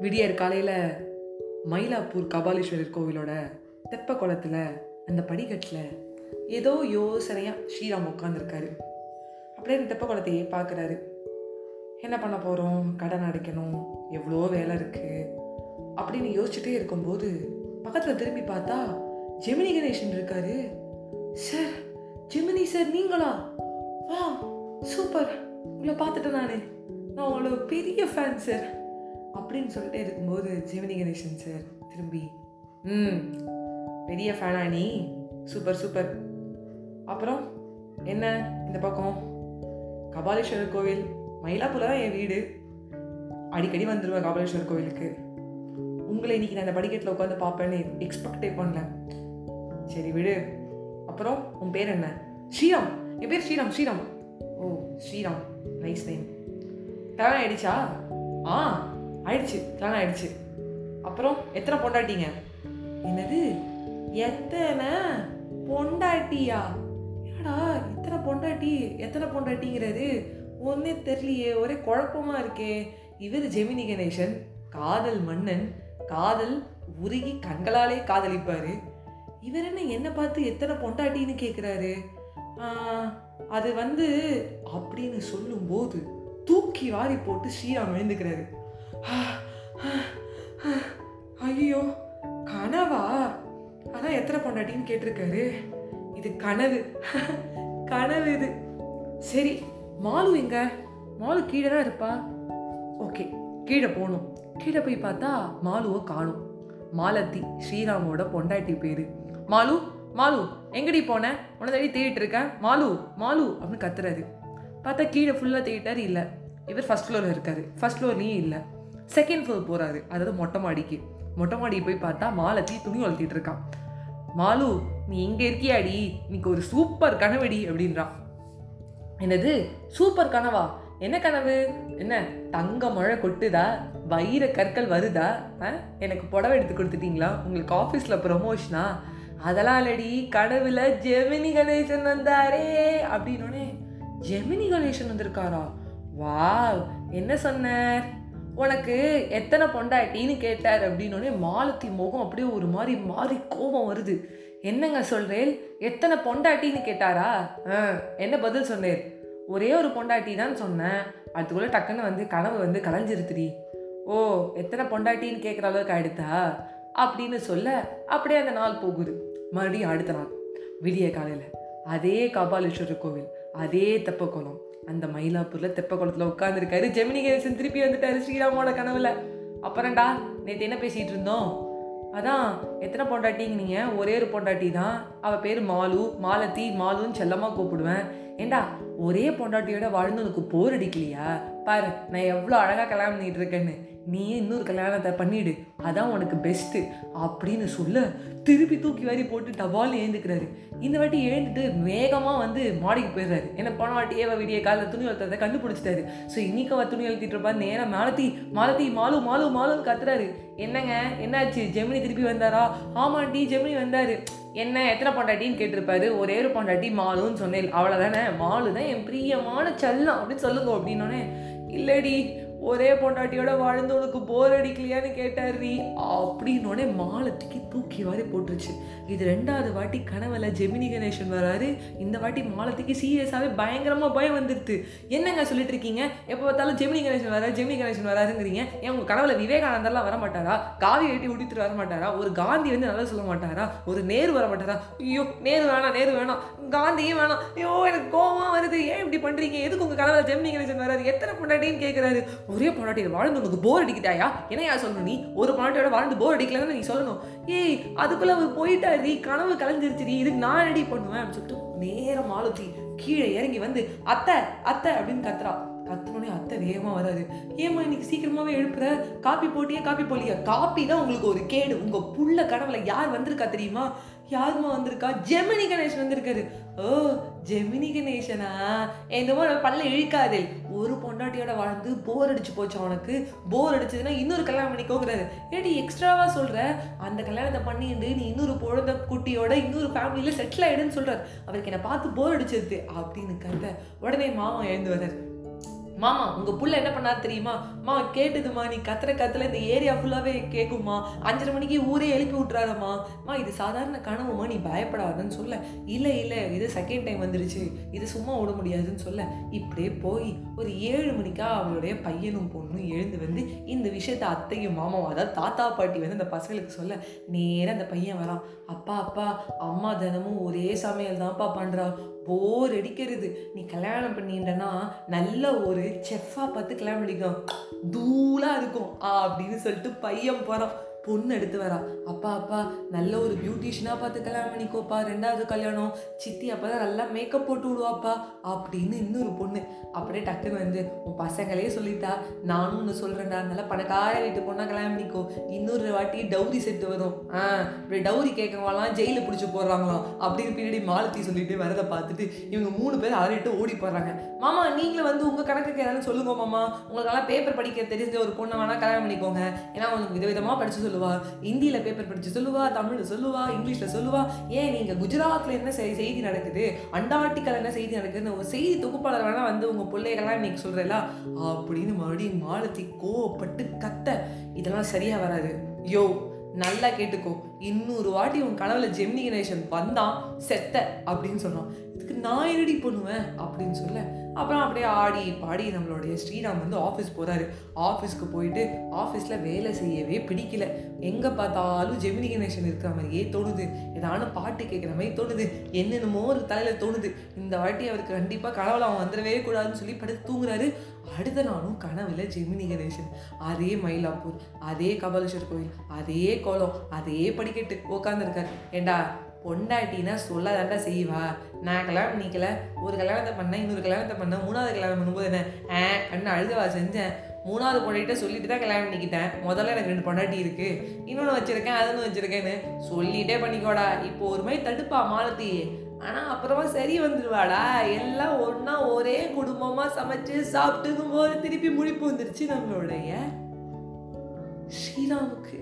விடியற் காலையில் மயிலாப்பூர் கபாலீஸ்வரர் கோவிலோட தெப்ப குளத்தில் அந்த படிக்கட்டில் ஏதோ யோசனையாக ஸ்ரீராம் உட்காந்துருக்காரு அப்படியே அந்த தெப்ப குளத்தையே பார்க்குறாரு என்ன பண்ண போகிறோம் கடன் அடைக்கணும். எவ்வளோ வேலை இருக்குது அப்படின்னு யோசிச்சுட்டே இருக்கும்போது பக்கத்தில் திரும்பி பார்த்தா ஜெமினி கணேசன் இருக்காரு. சார் ஜெமினி சார் நீங்களா? வா சூப்பர். உங்களை பார்த்துட்டேன் நான். நான் உங்களோட பெரிய ஃபேன் சார். அப்படின்னு சொல்லிட்டு இருக்கும்போது ஜெமினி கணேசன் சார் திரும்பி ம் பெரிய ஃபேனா நீ? சூப்பர் சூப்பர் அப்புறம் என்ன இந்த பக்கம்? கபாலீஸ்வரர் கோவில் மயிலாப்பூரில் தான் என் வீடு. அடிக்கடி வந்துடுவேன் கபாலீஸ்வரர் கோவிலுக்கு. உங்களை இன்னைக்கு நான் இந்த படிக்கட்டில் உட்காந்து பார்ப்பேன்னு எக்ஸ்பெக்டே பண்ணல. சரி விடு. அப்புறம் உன் பேர் என்ன? ஸ்ரீராம். என் பேர் ஸ்ரீராம் ஸ்ரீராம். ஓ ஸ்ரீராம். நைஸ் நேம் தேவை ஆயிடுச்சா ஆ ஆயிடுச்சு கல்யாணம் ஆயிடுச்சு. அப்புறம் எத்தனை பொண்டாட்டிங்க? என்னது? எத்தனை பொண்டாட்டியா? என்னடா எத்தனை பொண்டாட்டி எத்தனை பொண்டாட்டிங்கிறது? ஒன்றே தெரியலையே ஒரே குழப்பமாக இருக்கே. இவர் ஜெமினி கணேசன் காதல் மன்னன் காதல் உருகி கண்களாலே காதலிப்பார். இவர் என்ன என்னை பார்த்து எத்தனை பொண்டாட்டின்னு கேட்குறாரு அது வந்து அப்படின்னு சொல்லும்போது தூக்கி வாரி போட்டு ஸ்ரீராம் எழுந்துக்கிறாரு. ஐயோ கனவா? அதான் எத்தனை பொண்டாட்டின்னு கேட்டிருக்காரு. இது கனவு. கனவு இது. சரி மாலு எங்க? மாலு கீழே தான் இருப்பா. ஓகே கீழே போகணும். கீழே போய் பார்த்தா மாலுவை காணும். மாலத்தி ஸ்ரீராமோட பொண்டாட்டி பேரு. மாலு மாலு எங்கடி போன? உன தேடி தேடிட்டு இருக்கேன். மாலு மாலு அப்படின்னு கத்துறாரு. பார்த்தா கீழே ஃபுல்லாக தேடிட்டாரு இல்லை. இவர் ஃபர்ஸ்ட் ஃப்ளோரில் இருக்காரு. ஃபர்ஸ்ட் ஃப்ளோர்லேயும் இல்லை. செகண்ட் ஃப்ளோர் போகிறாரு அதாவது மொட்டை மாடிக்கு. மொட்டை மாடிக்கு போய் பார்த்தா மாலத்தி துணி வளர்த்திட்டு இருக்கான். மாலு நீ இங்கே இருக்கியாடி? இன்னைக்கு ஒரு சூப்பர் கனவடி அப்படின்றான் என்னது? சூப்பர் கனவா? என்ன கனவு? என்ன? தங்க மழை கொட்டுதா? வைர கற்கள் வருதா? ஆ? எனக்கு புடவை எடுத்து கொடுத்துட்டீங்களா? உங்களுக்கு ஆஃபீஸில் ப்ரொமோஷனா அதெல்லாம் இல்லடி. கனவுல ஜெமினி கணேசன் வந்தாரே அப்படின்னோடனே ஜெமினி கணேசன் வந்திருக்காரா? வாவ் என்ன சொன்னார்? உனக்கு எத்தனை பொண்டாட்டின்னு கேட்டார் அப்படின்னோடனே மாலத்தி முகம் அப்படியே ஒரு மாதிரி மாறி கோபம் வருது. என்னங்க சொல்கிறேன் எத்தனை பொண்டாட்டின்னு கேட்டாரா? ஆ என்ன பதில் சொன்னேர் ஒரே ஒரு பொண்டாட்டி தான் சொன்னேன். அதுக்குள்ளே டக்குன்னு வந்து கனவு வந்து கலைஞ்சிருத்துடி. ஓ எத்தனை பொண்டாட்டின்னு கேட்குற அளவுக்கு ஆயிடுதா அப்படின்னு சொல்ல அப்படியே அந்த நாள் போகுது. மறுபடியும் அடுத்த நாள் விடிய காலையில் அதே கபாலீஸ்வரர் கோவில் அதே தெப்பக்குளம் அந்த மயிலாப்பூரில் தெப்பக்குளத்தில் உட்காந்துருக்காரு ஜெமினி கணேசன் திருப்பி வந்துட்டாரு ஸ்ரீராமோட கனவுல. அப்புறம்டா நேற்று என்ன பேசிகிட்டு இருந்தோம்? அதான் எத்தனை பொண்டாட்டிங்க நீங்கள் ஒரே ஒரு பொண்டாட்டி தான். அவள் பேர் மாலு. மாலத்தி மாலுன்னு செல்லமாக கூப்பிடுவேன். ஏண்டா ஒரே பொண்டாட்டியோட வாழ்ந்து உனக்கு போர் அடிக்கலையா? பாரு நான் எவ்வளோ அழகாக கல்யாணம் பண்ணிட்டு இருக்கேன்னு. நீ இன்னொரு கல்யாணத்தை பண்ணிடு. அதான் உனக்கு பெஸ்ட்டு அப்படின்னு சொல்ல. திருப்பி தூக்கி வாரி போட்டு டபால்னு எழுந்துக்கிறாரு இந்த வாட்டி எழுந்துட்டு வேகமாக வந்து மாடிக்கு போயிடுறாரு. என்ன போன வாட்டி ஏவ விடிய காலையில் துணி வளர்த்ததை கண்டுபிடிச்சிட்டாரு. ஸோ இன்னைக்கு அவ துணி வளர்த்திட்டு இருப்பா. நேரம் மாலத்தி மாலத்தி மாலு மாலு மாலுன்னு கத்துறாரு. என்னங்க? என்னாச்சு? ஜெமினி திருப்பி வந்தாரா? ஆமாண்டி ஜெமினி வந்தார். என்ன எத்தனை பொண்டாட்டின்னு கேட்டிருப்பாரு. ஒரே ஒரு பொண்டாட்டி மாலுன்னு சொன்னேன். அவ்வளோதானே மாலு தான் என் பிரியமான செல்லம் அப்படின்னு சொல்லுங்க அப்படின்னோடனே இல்லடி. ஒரே பொண்டாட்டியோட வாழ்ந்து உனக்கு போர் அடிக்கலையான்னு கேட்டாரு அப்படின்னோடனே மாலத்துக்கு தூக்கி வாரி போட்டுருச்சு. இது ரெண்டாவது வாட்டி கனவுல ஜெமினி கணேசன் வராரு. இந்த வாட்டி மாலத்துக்கு சீரியஸாகவே பயங்கரமாக பயம் வந்துடுது என்னங்க சொல்லிட்டு இருக்கீங்க? எப்போ பார்த்தாலும் ஜெமினி கணேசன் வராரு ஜெமினி கணேசன் வராருங்கிறீங்க. ஏன் உங்க கனவுல விவேகானந்தர்லாம் வர மாட்டாரா? காவி வெட்டி உடித்துட்டு வர மாட்டாரா? ஒரு காந்தி வந்து நல்லா சொல்ல மாட்டாரா? ஒரு நேரு வர மாட்டாரா? ஐயோ நேரு வேணாம் நேரு வேணாம். காந்தியும் வேணாம். ஐயோ எனக்கு கோவமாக வருது. ஏன் இப்படி பண்றீங்க? எதுக்கு உங்க கனவுல ஜெமினி கணேசன் வராரு? எத்தனை பொண்டாட்டின்னு கேட்குறாரு ஒரே பொண்டாட்டியில் வாழ்ந்து உனக்கு போர் அடிக்கிட்டாயா என்னையா சொல்லணும் நீ? ஒரு பொண்டாட்டியோட வாழ்ந்து போர் அடிக்கலன்னு நீ சொல்லணும். ஏய் அதுக்குள்ள அவர் போயிட்டாரு கனவு கலைஞ்சிருச்சுடி. இதுக்கு நான் ரெடி பண்ணுவேன் அப்படின்னு சொல்லிட்டு நேரம் மாலத்தி கீழே இறங்கி வந்து அத்தை அத்தை அப்படின்னு கத்துறா. கத்துனோடனே அத்தை வேகமாக வராது. ஏம்மா இன்னைக்கு சீக்கிரமாவே எழுப்புற? காப்பி போட்டியே? காப்பி போடலையா? காப்பி தான் உங்களுக்கு ஒரு கேடு. உங்க புள்ள கனவுல யார் வந்திருக்கா தெரியுமா? யாருமா வந்திருக்கா? ஜெமினி கணேஷ் வந்திருக்காரு. ஓ ஜெமினி கணேசனா என்னமோ பல்ல இழிக்காதே. ஒரு பொண்டாட்டியோட வாழ்ந்து போர் அடிச்சு போச்சு அவனுக்கு. போர் அடிச்சதுன்னா இன்னொரு கல்யாணம் பண்ணிக்கோங்கிறாரு. ஏடி எக்ஸ்ட்ராவா சொல்ற? அந்த கல்யாணத்தை பண்ணிட்டு நீ இன்னொரு பொழுத குட்டியோட இன்னொரு ஃபேமிலியில செட்டில் ஆயிடுன்னு சொல்றாரு. அவருக்கு என்னை பார்த்து போர் அடிச்சிருது அப்படின்னு கருத உடனே மாமா எழுந்து வர்றாரு. மாமா உங்க புள்ள என்ன பண்ணாரு தெரியுமா? மா கேட்டுதுமா நீ கத்துற கத்துல இந்த ஏரியா ஃபுல்லாவே கேக்குமா அஞ்சரை மணிக்கு ஊரே எழுப்பி விட்டுறாதம்மா. மா இது சாதாரண கனவுமா நீ பயப்படாதன்னு சொல்ல. இல்ல இல்ல இது செகண்ட் டைம் வந்துருச்சு. இது சும்மா விட முடியாதுன்னு சொல்ல. இப்படியே போய் ஒரு ஏழு மணிக்கா அவளுடைய பையனும் பொண்ணும் எழுந்து வந்து இந்த விஷயத்த அத்தையும் மாமாவும் அதாவது தாத்தா பாட்டி வந்து அந்த பசங்களுக்கு சொல்ல. நேரா அந்த பையன் வரான். அப்பா அப்பா அம்மா தினமும் ஒரே சமையல் தான்ப்பா பண்றா. போர் அடிக்கிறது. நீ கல்யாணம் பண்ணிட்டனா நல்ல ஒரு செஃப்பாக பார்த்து கல்யாணம் பண்ணிக்கோ தூளா இருக்கும். அப்படின்னு சொல்லிட்டு பையன் போறான். பொண்ணு எடுத்து வரா. அப்பா அப்பா நல்ல ஒரு பியூட்டிஷியனாக பார்த்து கல்யாணம் பண்ணிக்கோப்பா ரெண்டாவது கல்யாணம். சித்தி அப்போ தான் நல்லா மேக்கப் போட்டு விடுவாப்பா. அப்படின்னு இன்னொரு பொண்ணு. அப்படியே டக்குன்னு வந்து உன் பசங்களே சொல்லிட்டா. நானும் ஒன்று சொல்கிறேன்டா நல்லா பணக்கார வீட்டு பொண்ணா கல்யாணம் பண்ணிக்கோ. இன்னொரு வாட்டி டவுரி செட்டு வரும். ஆ இப்படி டவுரி கேட்கறவங்களாம் ஜெயிலில் பிடிச்சி போடுறாங்களாம் அப்படின்னு பின்னாடி மாலத்தி சொல்லிட்டு வரதை பார்த்துட்டு இவங்க மூணு பேர் அரைட்டு ஓடி போடுறாங்க மாமா நீங்களும் வந்து உங்கள் கணக்குக்கு ஏதாவது சொல்லுங்க மாமா. உங்களுக்கெல்லாம் பேப்பர் படிக்க தெரிஞ்ச ஒரு பொண்ணை வேணால் கல்யாணம் பண்ணிக்கோங்க. ஏன்னா உங்களுக்கு விதவிதமாக படிச்சு சொல்லுவா ஹிந்தியில் பேப்பர் படிச்சு சொல்லுவா தமிழில் சொல்லுவா இங்கிலீஷில் சொல்லுவா. ஏன் நீங்கள் குஜராத்தில் என்ன செய்- செய்தி நடக்குது? அண்டார்டிக்கல் என்ன செய்தி நடக்குதுன்னு உங்கள் செய்தி தொகுப்பாளர் வேணால் வந்து உங்கள் பிள்ளைகள்லாம் இன்னைக்கு சொல்கிறேல அப்படின்னு மறுபடியும் மாலத்தி கோவப்பட்டு கத்த. இதெல்லாம் சரியாக வராது. யோ நல்லா கேட்டுக்கோ. இன்னொரு வாட்டி உன் கனவுல ஜெமினி கணேசன் வந்தான் செத்த அப்படின்னு சொன்னான். இதுக்கு நான் என்னடி பண்ணுவேன்? அப்படின்னு சொல்ல அப்புறம் அப்படியே ஆடி பாடி நம்மளுடைய ஸ்ரீராம் வந்து ஆஃபீஸ் போகிறாரு ஆஃபீஸ்க்கு போயிட்டு ஆஃபீஸில் வேலை செய்யவே பிடிக்கல. எங்கே பார்த்தாலும் ஜெமினி கணேசன் இருக்கிற மாதிரியே தோணுது. ஏதான பாட்டு கேட்குற மாதிரி தோணுது. என்னென்னமோ ஒரு தலையில் தோணுது. இந்த வாட்டி அவருக்கு கண்டிப்பாக கனவுல அவன் வந்துடவே கூடாதுன்னு சொல்லி படுத்து தூங்குறாரு. அடுத்த நாளும் கனவுல ஜெமினி கணேசன் அதே மயிலாப்பூர் அதே கபாலீஸ்வர் கோயில் அதே கோலம் அதே படிக்கட்டு உட்காந்துருக்காரு ஏண்டா பொண்டாட்டினா சொல்ல தாண்டா செய்வா. நான் கல்யாணம் பண்ணிக்கல ஒரு கல்யாணத்தை பண்ணேன் இன்னொரு கல்யாணத்தை பண்ணேன் மூணாவது கல்யாணம் பண்ணும்போது என்ன? ஆ கண்ணு அழுதவா செஞ்சேன். மூணாவது பொண்டாட்டிட்ட சொல்லிட்டு தான் கல்யாணம் பண்ணிக்கிட்டேன். முதல்ல எனக்கு ரெண்டு பொண்டாட்டி இருக்கு. இன்னொன்று வச்சிருக்கேன் அதுன்னு வச்சிருக்கேன்னு சொல்லிட்டே பண்ணிக்கோடா. இப்போ ஒரு மாதிரி தடுப்பா மாலத்தி ஆனால் அப்புறமா சரி வந்துடுவாடா எல்லாம் ஒன்றா ஒரே குடும்பமாக சமைச்சு சாப்பிட்டுக்கும் போது திருப்பி முடிப்பு வந்துருச்சு நம்மளுடைய ஸ்ரீராமுக்கு.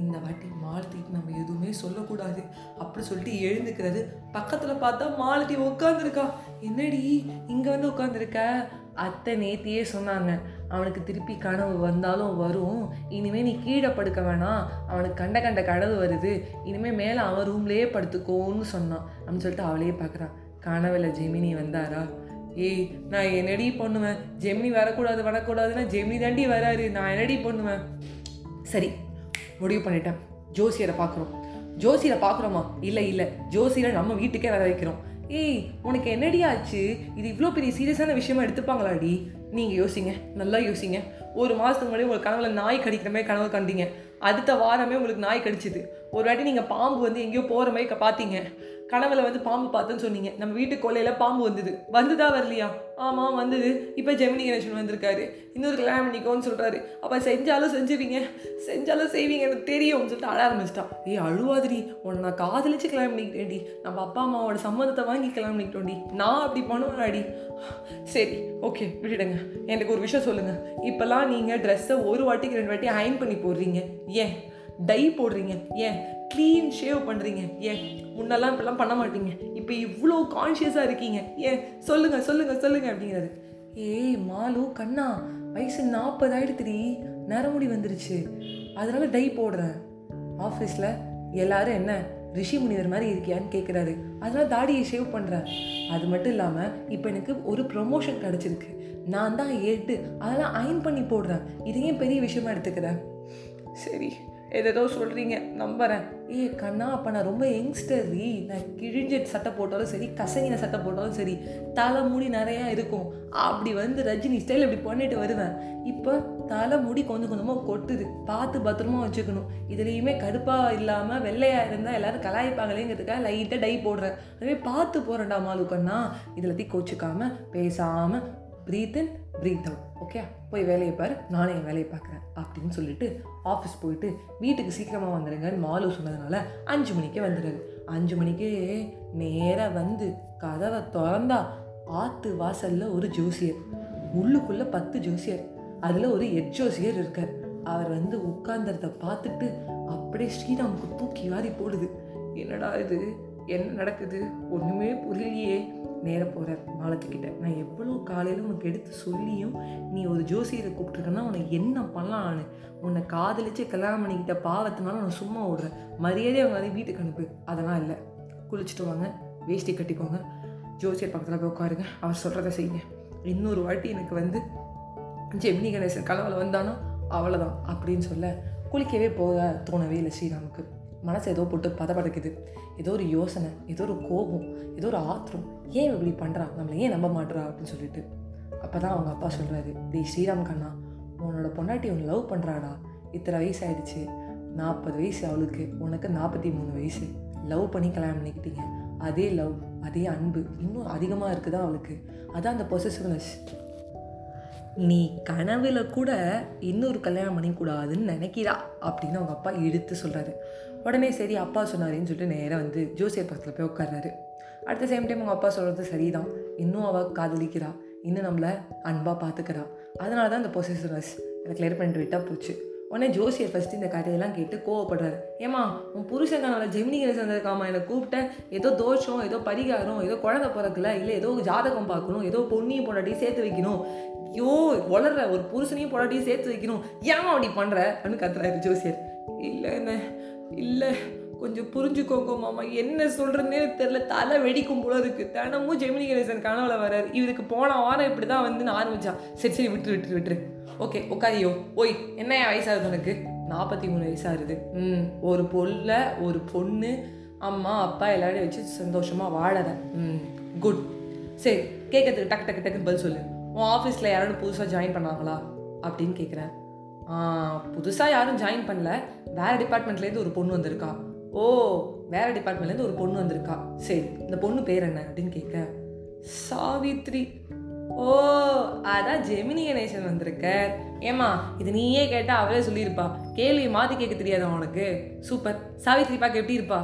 இந்த வாட்டி மாலத்திக்கு நம்ம எதுவுமே சொல்லக்கூடாது. அப்படி சொல்லிட்டு எழுந்துக்கிறது. பக்கத்தில் பார்த்தா மாலதி உட்காந்துருக்கா என்னடி இங்கே வந்து உட்காந்துருக்க அத்தை நேத்தியே சொன்னாங்க. அவனுக்கு திருப்பி கனவு வந்தாலும் வரும். இனிமேல் நீ கீழே படுக்க வேணாம். அவனுக்கு கண்ட கண்ட கனவு வருது. இனிமேல் மேலே அவன் ரூம்லேயே படுத்துக்கோன்னு சொன்னான். அப்படின்னு சொல்லிட்டு அவளையே பார்க்குறான். கனவில் ஜெமினி வந்தாரா? ஏய் நான் என்னடி பண்ணுவேன்? ஜெமினி வரக்கூடாது வரக்கூடாதுன்னா ஜெமினி தாண்டி வராரு. நான் என்னடி பண்ணுவேன்? சரி முடிவு பண்ணிட்டேன். ஜோசியரை பார்க்குறோம் ஜோசியரை பார்க்குறோமா இல்லை இல்லை. ஜோசியரை நம்ம வீட்டுக்கே வர வைக்கிறோம். ஏய் உனக்கு என்னடி ஆச்சு? இது இவ்வளோ பெரிய சீரியஸான விஷயமா எடுத்துப்பாங்களாடி? நீங்கள் யோசிங்க. நல்லா யோசிங்க. ஒரு மாதத்துக்கு முன்னாடி உங்களுக்கு கனவுல நாய் கடிக்கிற மாதிரி கனவு கண்டீங்க. அடுத்த வாரமே உங்களுக்கு நாய் கடிச்சிது. ஒரு வாட்டி நீங்கள் பாம்பு வந்து எங்கேயோ போகிற மாதிரி பார்த்தீங்க. கனவுல வந்து பாம்பு பார்த்தேன்னு சொன்னீங்க. நம்ம வீட்டு கொள்ளையில் பாம்பு வந்தது. வந்துதா வரலையா? ஆமாம் வந்தது. இப்போ ஜெமினி கணேசன் வந்திருக்காரு. இன்னொரு கல்யாணம் பண்ணிக்கோன்னு சொல்கிறாரு அப்போ செஞ்சாலும் செஞ்சுவீங்க. செஞ்சாலும் செய்வீங்க எனக்கு தெரியும்னு சொல்லிட்டு அழ ஆரம்பிச்சிட்டான். ஏய் அழுவாதிரி உன்னை நான் காதலிச்சு கல்யாணம் பண்ணிக்கிட்டேன்டி நம்ம அப்பா அம்மாவோட சம்மந்தத்தை வாங்கி கல்யாணம் பண்ணிக்கிட்டோண்டி நான் அப்படி பண்ணுவேன்டி. சரி ஓகே விட்டுடுங்க. எனக்கு ஒரு விஷயம் சொல்லுங்கள் இப்போல்லாம் நீங்கள் ட்ரெஸ்ஸை ஒரு வாட்டிக்கு ரெண்டு வாட்டி அயன் பண்ணி போடுறீங்க. ஏன்? டை போடுறீங்க. ஏன்? க்ளீன் ஷேவ் பண்ணுறீங்க ஏன்? முன்னெல்லாம் இப்படிலாம் பண்ண மாட்டீங்க. இப்போ இவ்வளோ கான்ஷியஸாக இருக்கீங்க. ஏன் சொல்லுங்கள் சொல்லுங்கள் சொல்லுங்கள் அப்படிங்கிறது. ஏய் மாலு கண்ணா வயசு நாற்பது ஆயிடுத்துடி நரமுடி வந்துருச்சு. அதனால டை போடுறேன். ஆஃபீஸில் எல்லாரும் என்ன ரிஷி முனிவர் மாதிரி இருக்கியான்னு கேட்குறாரு அதனால தாடியை ஷேவ் பண்ணுறேன் அது மட்டும் இல்லாமல் இப்போ எனக்கு ஒரு ப்ரொமோஷன் கிடச்சிருக்கு. நான் தான் ஏட்டு அதெல்லாம் அயன் பண்ணி போடுறேன். இதையும் ஏன் பெரிய விஷயமா எடுத்துக்கிறேன்? சரி. ஏதேதோ சொல்கிறீங்க நம்புகிறேன் ஏ கண்ணா அப்போ நான் ரொம்ப யங்ஸ்டர் ரீ நான் கிழிஞ்ச சட்டை போட்டாலும் சரி கசங்கின சட்டை போட்டாலும் சரி தலைமுடி நிறையா இருக்கும். அப்படி வந்து ரஜினி ஸ்டைல் இப்படி பண்ணிட்டு வருவேன். இப்போ தலைமுடி கொஞ்சம் கொஞ்சமாக கொட்டுது. பார்த்து பத்திரமா வச்சுக்கணும். இதுலேயுமே கருப்பாக இல்லாமல் வெள்ளையாக இருந்தால் எல்லோரும் கலாய்ப்பாங்களேங்கிறதுக்காக லைட்டாக டை போடுறேன். அதுவே பார்த்து போகிறேன்டா மாலு கண்ணா. இதில் தீ கோச்சிக்காமல் பேசாமல் breathe in breathe out okay போய் வேலையை பாரு நானே என் வேலையை பார்க்குறேன் அப்படின்னு சொல்லிட்டு ஆஃபீஸ் போயிட்டு வீட்டுக்கு சீக்கிரமாக வந்துடுங்கன்னு மாலு சொன்னதுனால அஞ்சு மணிக்கே வந்துடுது. அஞ்சு மணிக்கே நேராக வந்து கதவை திறந்தா ஆற்று வாசலில் ஒரு ஜோசியர். உள்ளுக்குள்ளே பத்து ஜோசியர். அதில் ஒரு எட் ஜோசியர் இருக்கார். அவர் வந்து உட்கார்ந்துறத பார்த்துட்டு அப்படியே ஸ்ரீராமுக்கு தூக்கி வாரி போடுது. என்னடா இது? என்ன நடக்குது? ஒன்றுமே புரியலையே. நேர போகிற பாலத்துக்கிட்ட. நான் எவ்வளோ காலையில் உனக்கு எடுத்து சொல்லியும் நீ ஒரு ஜோசியரை கூப்பிட்டுருக்கன்னா உனக்கு என்ன பண்ணலான்னு உன்னை காதலிச்சு கல்யாணம் பண்ணிக்கிட்ட பாவத்தினால உன்னை சும்மா விடுறேன் மரியாதையை அவங்க வந்து வீட்டுக்கு அனுப்பு. அதெல்லாம் இல்லை. குளிச்சுட்டு வாங்க. வேஷ்டி கட்டிக்கோங்க. ஜோசியர் பக்கத்தில் போய் உட்காருங்க. அவர் சொல்கிறத செய்யுங்க. இன்னொரு வாட்டி எனக்கு வந்து ஜெமினி கணேசன் கனவுல வந்தானோ? அவ்வளோதான் அப்படின்னு சொல்ல குளிக்கவே போக தோணவே இல்லை ஸ்ரீராமுக்கு. மனசு ஏதோ போட்டு பதப்படைக்குது. ஏதோ ஒரு யோசனை ஏதோ ஒரு கோபம் ஏதோ ஒரு ஆத்திரம். ஏன் இப்படி பண்ணுறா நம்மளை ஏன் நம்ப மாட்டுறா அப்படின்னு சொல்லிட்டு. அப்போ தான் அவங்க அப்பா சொல்கிறாரு டே ஸ்ரீராம் கண்ணா உன்னோட பொண்டாட்டி உன்னை லவ் பண்ணுறாடா இத்தனை வயசு ஆயிடுச்சு. நாற்பது வயசு அவளுக்கு. உனக்கு நாற்பத்தி மூணு வயசு. லவ் பண்ணி கல்யாணம் பண்ணிக்கிட்டீங்க. அதே லவ் அதே அன்பு இன்னும் அதிகமாக இருக்குதா அவளுக்கு? அதான் அந்த பொசிசிவ்னஸ் நீ கனவில் கூட இன்னொரு கல்யாணம் பண்ணிக்கூடாதுன்னு நினைக்கிறா? அப்படின்னு அவங்க அப்பா எடுத்து சொல்கிறாரு உடனே சரி அப்பா சொன்னாரேன்னு சொல்லிட்டு நேராக வந்து ஜோசியர் பக்கத்தில் போய் உட்கார்றாரு. அடுத்த சேம் டைம் அவங்க அப்பா சொல்கிறது சரிதான். இன்னும் அவள் காதலிக்கிறா. இன்னும் நம்மளை அன்பாக பார்த்துக்கிறா அதனால தான் இந்த பொசிஷனஸ் அதை கிளியர் பண்ணிட்டு விட்டால் போச்சு. உடனே ஜோசியர் ஃபஸ்ட்டு இந்த கதையெல்லாம் கேட்டு கோவப்படுறாரு. ஏமா உன் புருஷங்கனால ஜெமினி கணேசன் வந்திருக்காமா என்னை கூப்பிட்டேன். ஏதோ தோஷம் ஏதோ பரிகாரம் ஏதோ குழந்தை பிறக்கல. இல்லை ஏதோ ஜாதகம் பார்க்கணும். ஏதோ பொண்ணியும் பொண்டாட்டியும் சேர்த்து வைக்கணும். ஐயோ வளர்ற ஒரு புருஷனையும் பொண்டாட்டியும் சேர்த்து வைக்கணும். ஏமா அப்படி பண்ணுற அப்படின்னு கத்துறாரு ஜோசியர். இல்லை என்ன? இல்லை கொஞ்சம் புரிஞ்சுக்கோங்க மாமா. என்ன சொல்கிறதுனே தெரில தலை வெடிக்கும் போல இருக்குது தினமும் ஜெமினி கணேசன் கனவுல வராரு இவருக்கு போன வாரம் இப்படி தான் வந்து நான் ஆரம்பித்தான் சரி சரி விட்டு விட்டு விட்டுரு. ஓகே உட்காதியோ. ஓய் என்ன வயசாகுது உனக்கு? நாற்பத்தி மூணு வயசாகுது ம் ஒரு பொல்ல ஒரு பொண்ணு அம்மா அப்பா எல்லாரையும் வச்சு சந்தோஷமாக வாழற ம் குட் சரி கேட்கறதுக்கு டக்கு டக்கு டக்குன்னு பதில் சொல்லு. உன் ஆஃபீஸில் யாரோட புதுசாக ஜாயின் பண்ணாங்களா? அப்படின்னு கேட்குறேன் புதுசாக யாரும் ஜாயின் பண்ணல. வேறு டிபார்ட்மெண்ட்லேருந்து ஒரு பொண்ணு வந்திருக்கா. ஓ வேறு டிபார்ட்மெண்ட்லேருந்து ஒரு பொண்ணு வந்திருக்கா. சரி இந்த பொண்ணு பேர் என்ன அப்படின்னு கேட்க சாவித்ரி. ஓ அதான் ஜெமினி கணேசன் வந்திருக்க ஏமா இது நீயே கேட்டால் அவளே சொல்லியிருப்பா. கேள்வி மாற்றி கேட்க தெரியாதா உனக்கு? சூப்பர். சாவித்ரி பார்க்க எப்படி இருப்பா?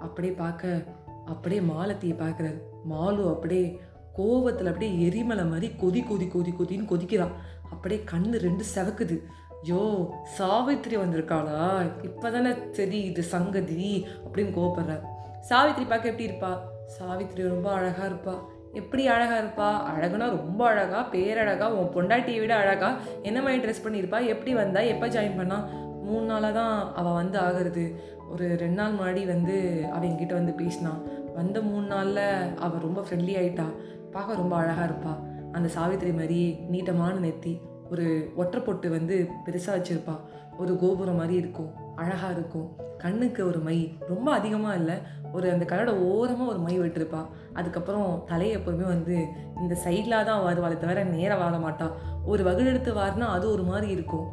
அப்படியே பார்க்க அப்படியே மாலத்தியை பார்க்குறாரு மாலு அப்படியே கோவத்தில் அப்படியே எரிமலை மாதிரி கொதி கொதி கொதி கொதின்னு கொதிக்கிறான் அப்படியே கண்ணு ரெண்டு செவக்குது. யோ சாவித்ரி வந்திருக்காளா? இப்போதானே சரி இது சங்கதி அப்படின்னு கோவப்படுறார் சாவித்ரி பார்க்க எப்படி இருப்பா? சாவித்ரி ரொம்ப அழகாக இருப்பா. எப்படி அழகாக இருப்பா? அழகுனா ரொம்ப அழகாக பேரழகா உன் பொண்டாட்டியை விட அழகா. என்ன மாதிரி ட்ரெஸ் பண்ணியிருப்பா? எப்படி வந்தா? எப்போ ஜாயின் பண்ணா? மூணு நாளாக தான் அவள் வந்து ஆகிறது. ஒரு ரெண்டு நாள் முன்னாடி வந்து அவள் என்கிட்ட வந்து பேசினான் வந்த மூணு நாளில் அவள் ரொம்ப ஃப்ரெண்ட்லி ஆயிட்டா. பார்க்க ரொம்ப அழகாக இருப்பா. அந்த சாவித்திரி மாதிரி நீட்டமான நெத்தி. ஒரு ஒற்றை பொட்டு வந்து பெருசாக வச்சுருப்பா. ஒரு கோபுரம் மாதிரி இருக்கும். அழகாக இருக்கும். கண்ணுக்கு ஒரு மை ரொம்ப அதிகமாக இல்லை. ஒரு அந்த கலோட ஓரமாக ஒரு மை விட்டுருப்பா. அதுக்கப்புறம் தலையை எப்போதுமே வந்து இந்த சைடில் தான் வருவாளே தவிர நேராக வாழ மாட்டா. ஒரு வகுடெடுத்து வாரினா அது ஒரு மாதிரி இருக்கும்.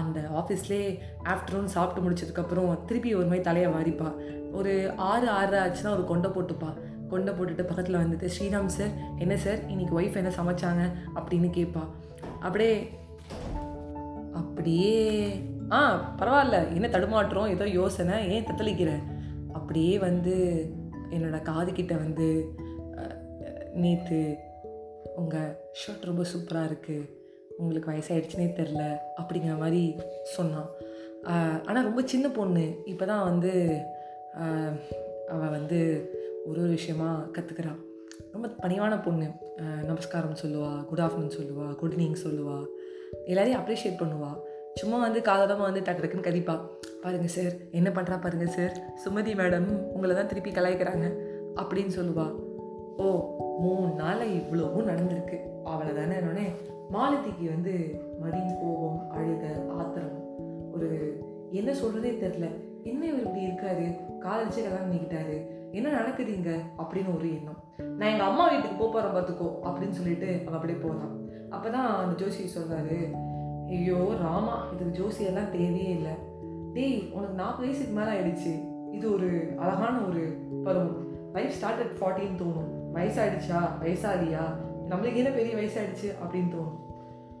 அந்த ஆஃபீஸ்லேயே ஆஃப்டர்நூன் சாப்பிட்டு முடிச்சதுக்கப்புறம் திருப்பி ஒரு மாதிரி தலையை வாரிப்பா. ஒரு ஆறு ஆறு ஆச்சுன்னா ஒரு கொண்டை போட்டுப்பா. கொண்டை போட்டுட்டு பக்கத்தில் வந்துட்டு ஸ்ரீராம் சார் என்ன சார் இன்றைக்கி ஒய்ஃப் என்ன சமைச்சாங்க? அப்படின்னு கேட்பா அப்படியே அப்படியே ஆ பரவாயில்ல. என்ன தடுமாற்றம்? ஏதோ யோசனை. ஏன் தத்தளிக்கிற? அப்படியே வந்து என்னோடய காதுகிட்ட வந்து நேற்று உங்கள் ஷர்ட் ரொம்ப சூப்பராக இருக்குது உங்களுக்கு வயசாயிடுச்சுனே தெரில அப்படிங்கிற மாதிரி சொன்னான். ஆனால் ரொம்ப சின்ன பொண்ணு. இப்போ தான் வந்து அவள் வந்து ஒரு ஒரு விஷயமா கற்றுக்கிறான் ரொம்ப பணிவான பொண்ணு. நமஸ்காரம் சொல்லுவா குட் ஆஃப்டர்நூன் சொல்லுவா குட் ஈவினிங் சொல்லுவா. எல்லாரையும் அப்ரிஷியேட் பண்ணுவா. சும்மா வந்து காதலமாக வந்து டக்கு டக்குன்னு கதிப்பா. பாருங்கள் சார் என்ன பண்ணுறா பாருங்கள் சார் சுமதி மேடம் உங்களை தான் திருப்பி கலாய்க்கிறாங்க. அப்படின்னு சொல்லுவா. ஓ மூணு நாளில் இவ்வளவும் நடந்திருக்கு. அவளை தானே என்னோடனே மாலதிக்கு வந்து மடியும் கோபம் அழுக ஆத்திரம். ஒரு என்ன சொல்கிறதே தெரில என்ன இவர் இப்படி இருக்காரு? காதலிச்சு கல்யாணம் பண்ணிக்கிட்டாரு. என்ன நடக்குதுங்க அப்படின்னு ஒரு எண்ணம். நான் எங்கள் அம்மா வீட்டுக்கு போக போகிறேன் பார்த்துக்கோ அப்படின்னு சொல்லிட்டு அவன் அப்படியே போகிறான் அப்போ தான் அந்த ஜோசி சொல்கிறாரு ஐயோ ராமா இதுக்கு ஜோசியெல்லாம் தேவையே இல்லை. டேய் உனக்கு நாற்பது வயசுக்கு மேலே ஆயிடுச்சு. இது ஒரு அழகான ஒரு பருவம். லைஃப் ஸ்டார்ட் அட் ஃபார்ட்டின்னு தோணும். வயசாயிடுச்சா? வயசாகியா நம்மளுக்கு என்ன பெரிய வயசாயிடுச்சு? அப்படின்னு தோணும்.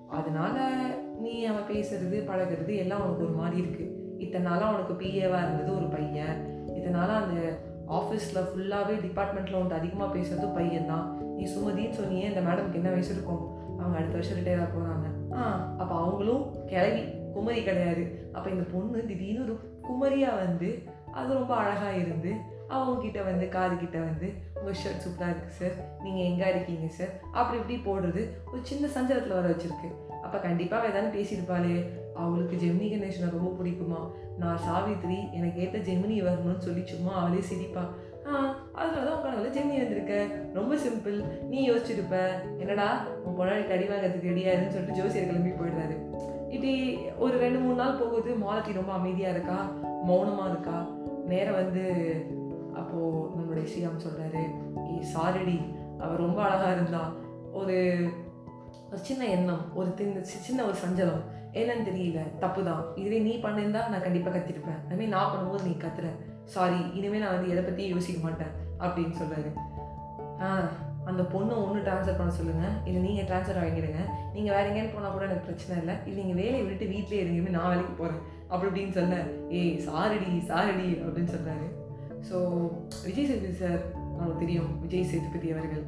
அதனால நீ அவன் பேசுறது பழகுறது எல்லாம் உனக்கு ஒரு மாதிரி இருக்கு. இத்தனை நாளாக அவனுக்கு பிஏவாக இருந்தது ஒரு பையன். இதனால அந்த ஆஃபீஸில் ஃபுல்லாகவே டிபார்ட்மெண்ட்டில் உன்ட்டு அதிகமாக பேசுறது பையன் தான் நீ சுமதின்னு சொன்னியே இந்த மேடம்க்கு என்ன வயசு இருக்கும்? அவங்க அடுத்த வருஷம் ரிட்டையர் ஆக போகிறாங்க ஆ அப்போ அவங்களும் கிளவி குமரி கிடையாது. அப்போ இந்த பொண்ணு திடீர்னு ஒரு குமரியாக வந்து அது ரொம்ப அழகாக இருந்து அவங்கக்கிட்ட வந்து காது கிட்ட வந்து உங்கள் ஷர்ட் சூப்பராக இருக்குது சார் நீங்கள் எங்கே இருக்கீங்க சார் அப்படி இப்படி போடுறது ஒரு சின்ன சஞ்சலத்தில் வர வச்சுருக்கு. அப்போ கண்டிப்பாக ஏதாவது பேசியிருப்பாளே. அவளுக்கு ஜெமினி கணேசனை ரொம்ப பிடிக்குமா? நான் சாவித்ரி எனக்கு ஏற்ற ஜெமினி வரணும்னு சொல்லி சும்மா அவளே சிரிப்பா. ஆ அதனால தான் உங்களால் ஜெமினி வந்திருக்க. ரொம்ப சிம்பிள். நீ யோசிச்சிருப்ப. என்னடா உன் பொண்ணாடி கடி வாங்கிறதுக்கு ரெடியாருன்னு சொல்லிட்டு ஜோசியர் கிளம்பி போயிடுறாரு. இப்படி ஒரு ரெண்டு மூணு நாள் போகுது. மாலத்தி ரொம்ப அமைதியாக இருக்கா? மௌனமாக இருக்கா? நேரம் வந்து அப்போது நம்மளுடைய ஸ்ரீராம் சொல்கிறாரு சாரடி. அவள் ரொம்ப அழகாக இருந்தா. ஒரு ஒரு சின்ன எண்ணம் ஒரு சின்ன சின்ன ஒரு சஞ்சலம். என்னன்னு தெரியல. தப்பு தான் இதுவே நீ பண்ணியிருந்தா நான் கண்டிப்பாக கத்திருப்பேன். அதுமாதிரி நான் பண்ணும்போது நீ கத்துற. சாரி இனிமேல் நான் வந்து எதை பற்றியும் யோசிக்க மாட்டேன் அப்படின்னு சொல்கிறாரு ஆ அந்த பொண்ணை ஒன்று ட்ரான்ஸ்ஃபர் பண்ண சொல்லுங்கள் இல்லை நீங்கள் ட்ரான்ஸ்ஃபர் வாங்கிடுங்க. நீங்கள் வேறு எங்கேயும் போனால் கூட எனக்கு பிரச்சனை இல்லை. இல்லை நீங்கள் வேலையை விட்டு வீட்டிலே இருங்க நான் வேலைக்கு போகிறேன் அப்படி இப்படின்னு சொல்ல ஏய் சாரிடி சாரிடி அப்படின்னு சொல்கிறாரு ஸோ விஜய் சேதுபதி சார் நமக்கு தெரியும். விஜய் சேதுபதி அவர்கள்.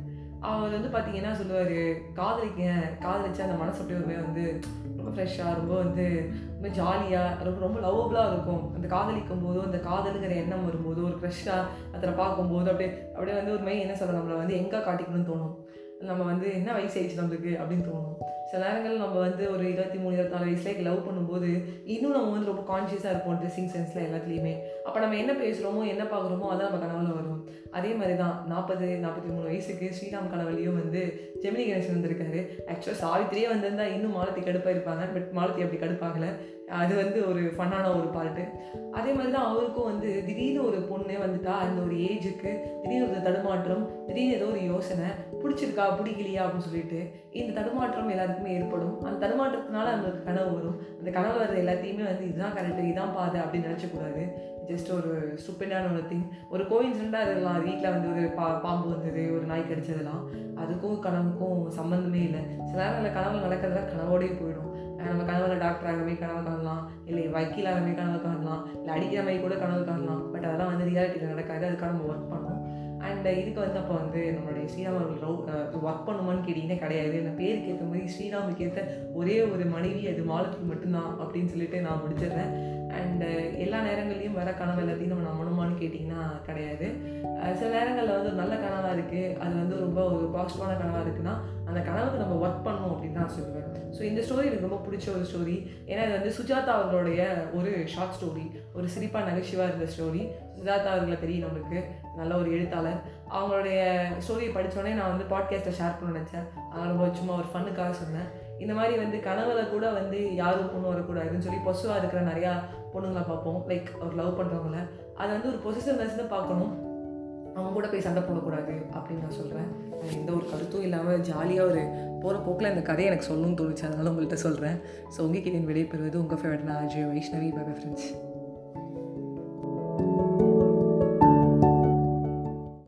அவர் வந்து பார்த்தீங்கன்னா சொல்லுவார்? காதலிக்க காதலிச்சா அந்த மனசு அப்படியே ஒருமே வந்து ரொம்ப ஃப்ரெஷ்ஷாக ரொம்ப வந்து ரொம்ப ஜாலியாக ரொம்ப ரொம்ப லவ்வபுளாக இருக்கும். அந்த காதலிக்கும் போதோ அந்த காதலுங்கிற எண்ணம் வரும்போது ஒரு ஃப்ரெஷ்ஷாக அதில் பார்க்கும்போது அப்படியே அப்படியே வந்து ஒரு மையம் என்ன சொல்ல நம்மளை வந்து எங்கே காட்டிக்கணும்னு தோணும். நம்ம வந்து என்ன வயசு ஆயிடுச்சு நம்மளுக்கு அப்படின்னு தோணும். சில நேரங்கள் நம்ம வந்து ஒரு இருபத்தி மூணு இருபத்தி நாலு வயசுல லவ் பண்ணும்போது இன்னும் நம்ம வந்து ரொம்ப கான்ஷியஸாக இருப்போம் ட்ரெஸ்ஸிங் சென்ஸில் எல்லாத்துலேயுமே. அப்போ நம்ம என்ன பேசுகிறோமோ என்ன பார்க்குறோமோ அதான் நம்ம கனவுல வரும். அதே மாதிரி தான் நாற்பது நாற்பத்தி மூணு வயசுக்கு ஸ்ரீராம் கனவுலையும் வந்து ஜெமினி கணேசன் வந்திருக்காரு. ஆக்சுவலாக சாவித்திரியே வந்திருந்தா இன்னும் மாலத்தி கடுப்பாக இருப்பாங்க பட் மாலத்தி அப்படி கடுப்பாகலை. அது வந்து ஒரு ஃபன்னான ஒரு பாட்டு. அதே மாதிரி தான் அவருக்கும் வந்து திடீர்னு ஒரு பொண்ணு வந்துட்டா அந்த ஒரு ஏஜுக்கு திடீர்னு ஒரு தடுமாற்றம் திடீர்னு ஏதோ ஒரு யோசனை பிடிச்சிருக்கா பிடிக்கலையா? அப்படின்னு சொல்லிட்டு இந்த தடுமாற்றம் எல்லாருக்குமே ஏற்படும். அந்த தடுமாற்றத்தினால நம்மளுக்கு கனவு வரும். அந்த கனவு வர்றது எல்லாத்தையுமே வந்து இதுதான் கரெக்டு இதுதான் பாதை அப்படின்னு நினச்சக்கூடாது. ஜஸ்ட் ஒரு ஸ்டூப்பிடான ஒரு திங் ஒரு கோயின்சிடண்டாக இருக்கலாம் வீட்டில் வந்து ஒரு பா பாம்பு வந்தது ஒரு நாய் கடிச்சதெல்லாம். அதுக்கும் கனவுக்கும் சம்மந்தமே இல்லை. சில நேரம் இல்லை கனவு நடக்கிறதுலாம் கனவோடையே போயிடும். நம்ம கனவுல டாக்டராகவே கனவு காணலாம். இல்லை வக்கீலாகவே கனவு காணலாம். இல்லை அடிக்கிற மாதிரி கூட கனவு காணலாம். பட் அதெல்லாம் வந்து ரியாலிட்டியில் நடக்காது. அதுக்காக நம்ம ஒர்க் பண்ணோம் அண்ட் இதுக்கு வந்து அப்போ வந்து நம்மளுடைய ஸ்ரீராம் அவர்கள் ஒர்க் பண்ணுமான்னு கேட்டிங்கன்னா கிடையாது. என் பேருக்கு ஏற்ற மாதிரி ஸ்ரீராமுக்கு ஏற்ற ஒரே ஒரு மனைவி அது மாலத்துக்கு மட்டும்தான் அப்படின்னு சொல்லிட்டு நான் முடிச்சிடுறேன். அண்டு uh, எல்லா நேரங்கள்லையும் வர கனவு எல்லாத்தையும் நம்ம நம்பணுமான்னு கேட்டிங்கன்னா கிடையாது. சில நேரங்களில் வந்து ஒரு நல்ல கனவாக இருக்குது அது வந்து ரொம்ப ஒரு பாசிட்டிவான கனவாக இருக்குன்னா அந்த கனவுக்கு நம்ம ஒர்க் பண்ணணும் அப்படின்னு தான் சொல்லுவேன். ஸோ இந்த ஸ்டோரி எனக்கு ரொம்ப பிடிச்ச ஒரு ஸ்டோரி ஏன்னா இது வந்து சுஜாதா அவர்களுடைய ஒரு ஷார்ட் ஸ்டோரி ஒரு சிரிப்பாக நகைச்சுவாக இருந்த ஸ்டோரி சுஜாதா அவர்களை தெரியும் நம்மளுக்கு. நல்ல ஒரு எழுத்தாளர். அவங்களுடைய ஸ்டோரியை படித்தோடனே நான் வந்து பாட்காஸ்ட்டில் ஷேர் பண்ண நினச்சேன். அதனால் ரொம்ப சும்மா ஒரு ஃபன்னுக்காக சொன்னேன். இந்த மாதிரி வந்து கனவுல கூட வந்து யாரும் பொண்ணு வரக்கூடாதுன்னு சொல்லி பொசுவாக இருக்கிற நிறையா பொண்ணுங்களை பார்ப்போம். லைக் ஒரு லவ் பண்ணுறவங்கள அதை வந்து ஒரு பொசிஷன் பார்க்கணும். அவங்க கூட போய் சண்டை போடக்கூடாது அப்படின்னு நான் சொல்கிறேன் எந்த ஒரு கருத்தும் இல்லாமல் ஜாலியாக ஒரு போகிற போக்கில் இந்த கதையை எனக்கு சொல்லணும்னு தோணுச்சு. அதனால உங்கள்கிட்ட சொல்கிறேன் ஸோ உங்ககிட்ட விடைபெறுவது உங்கள் ஃபேவரட் நான் அஜய் வைஷ்ணவி. Bye friends